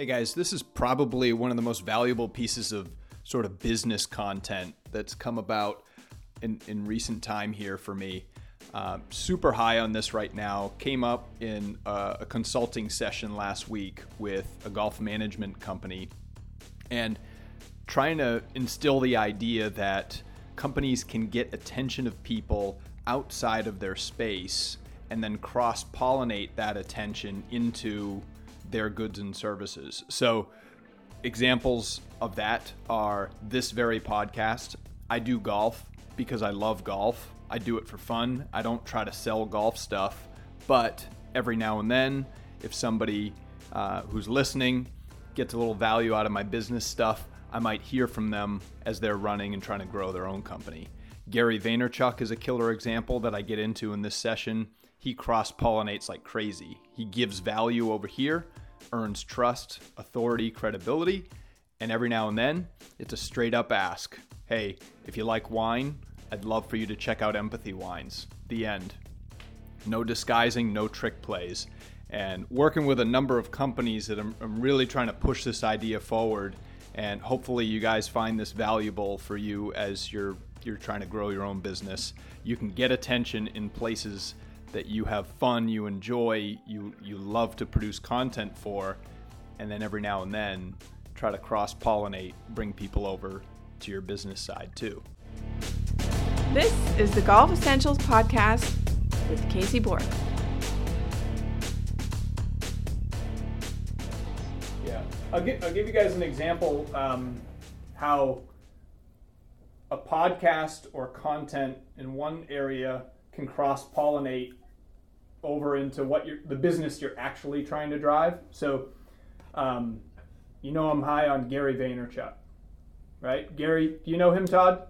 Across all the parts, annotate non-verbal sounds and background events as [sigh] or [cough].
Hey guys, this is probably one of the most valuable pieces of sort of business content that's come about in, in recent time here for me. Uh, super high on this right now. Came up in a, a consulting session last week with a golf management company and trying to instill the idea that companies can get attention of people outside of their space and then cross pollinate that attention into their goods and services. So, examples of that are this very podcast. I do golf because I love golf. I do it for fun. I don't try to sell golf stuff, but every now and then, if somebody uh, who's listening gets a little value out of my business stuff, I might hear from them as they're running and trying to grow their own company. Gary Vaynerchuk is a killer example that I get into in this session. He cross pollinates like crazy. He gives value over here, earns trust, authority, credibility, and every now and then it's a straight up ask Hey, if you like wine, I'd love for you to check out Empathy Wines. The end. No disguising, no trick plays. And working with a number of companies that I'm, I'm really trying to push this idea forward. And hopefully, you guys find this valuable for you as you're you're trying to grow your own business. You can get attention in places that you have fun, you enjoy, you you love to produce content for, and then every now and then try to cross pollinate, bring people over to your business side too. This is the Golf Essentials Podcast with Casey Borg. Yeah, I'll, give, I'll give you guys an example um, how a podcast or content in one area can cross pollinate over into what you're, the business you're actually trying to drive. So, um, you know, I'm high on Gary Vaynerchuk, right? Gary, do you know him, Todd?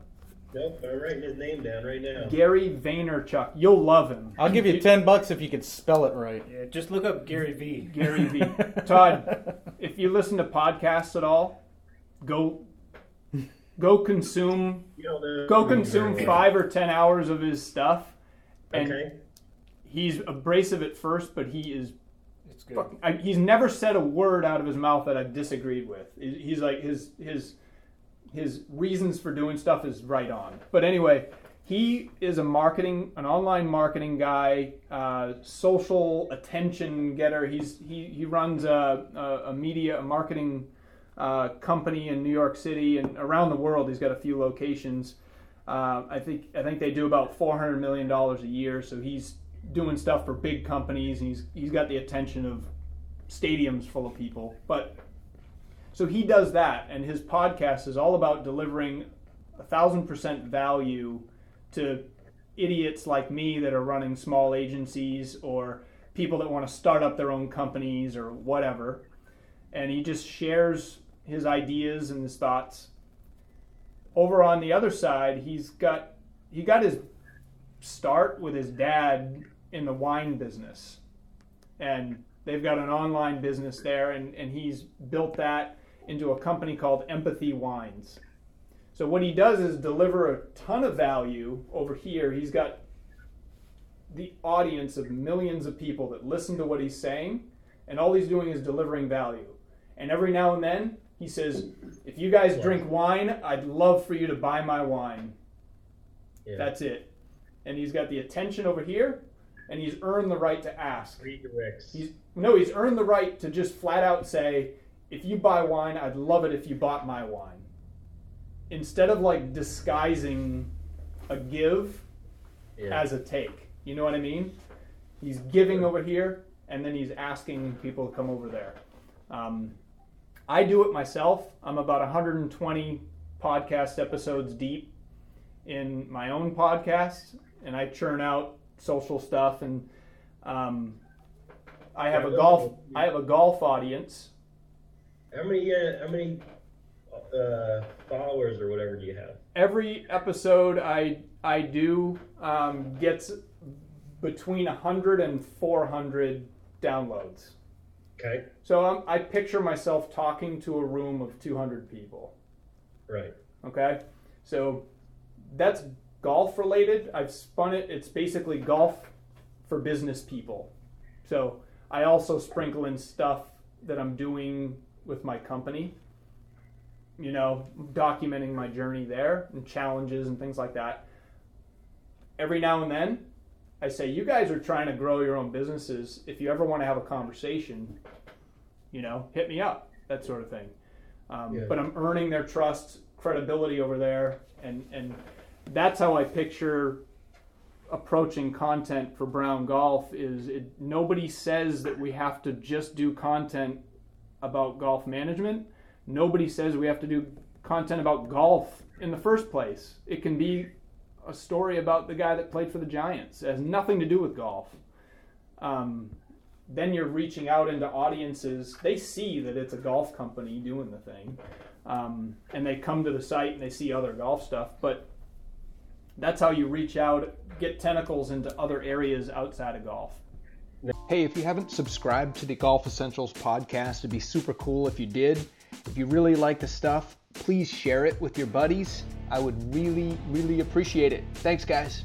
Nope, I'm writing his name down right now. Gary Vaynerchuk. You'll love him. I'll give you ten bucks if you can spell it right. Yeah, just look up Gary V. Gary V. [laughs] Todd, if you listen to podcasts at all, go go consume You don't know. go consume five or ten hours of his stuff. And Okay. He's abrasive at first, but he is It's good. fucking, I, he's never said a word out of his mouth that I've disagreed with. He's like his his his reasons for doing stuff is right on. But anyway, he is a marketing, an online marketing guy, uh, social attention getter. He's he he runs a a, a media, a marketing uh, company in New York City and around the world. He's got a few locations. Uh, I think I think they do about four hundred million dollars a year. So he's doing stuff for big companies, and he's he's got the attention of stadiums full of people. But so he does that, and his podcast is all about delivering a thousand percent value to idiots like me that are running small agencies or people that want to start up their own companies or whatever. And he just shares his ideas and his thoughts. Over on the other side, he's got he got his start with his dad in the wine business. And they've got an online business there, and, and he's built that into a company called Empathy Wines. So, what he does is deliver a ton of value over here. He's got the audience of millions of people that listen to what he's saying, and all he's doing is delivering value. And every now and then, he says, If you guys drink wine, I'd love for you to buy my wine. Yeah. That's it. And he's got the attention over here, and he's earned the right to ask. Redirects. He's no, he's earned the right to just flat out say, if you buy wine, I'd love it if you bought my wine. Instead of like disguising a give yeah. as a take. You know what I mean? He's giving over here, and then he's asking people to come over there. Um, I do it myself. I'm about 120 podcast episodes deep in my own podcast, and I churn out social stuff. And um, I have a golf. I have a golf audience. How many? Uh, how many uh, followers or whatever do you have? Every episode I I do um, gets between 100 and 400 downloads. Okay. So um, I picture myself talking to a room of 200 people. Right. Okay, so that's golf related. I've spun it. It's basically golf for business people. So I also sprinkle in stuff that I'm doing with my company, you know, documenting my journey there and challenges and things like that. Every now and then, I say, you guys are trying to grow your own businesses. If you ever want to have a conversation, you know, hit me up, that sort of thing. Um, Yeah. But I'm earning their trust, credibility over there, and and that's how I picture approaching content for Brown Golf. Is it, nobody says that we have to just do content about golf management. Nobody says we have to do content about golf in the first place. It can be a story about the guy that played for the Giants. It has nothing to do with golf. Um, then you're reaching out into audiences. They see that it's a golf company doing the thing, um, and they come to the site and they see other golf stuff. But that's how you reach out, get tentacles into other areas outside of golf. Hey, if you haven't subscribed to the Golf Essentials podcast, it'd be super cool if you did. If you really like the stuff, please share it with your buddies. I would really, really appreciate it. Thanks, guys.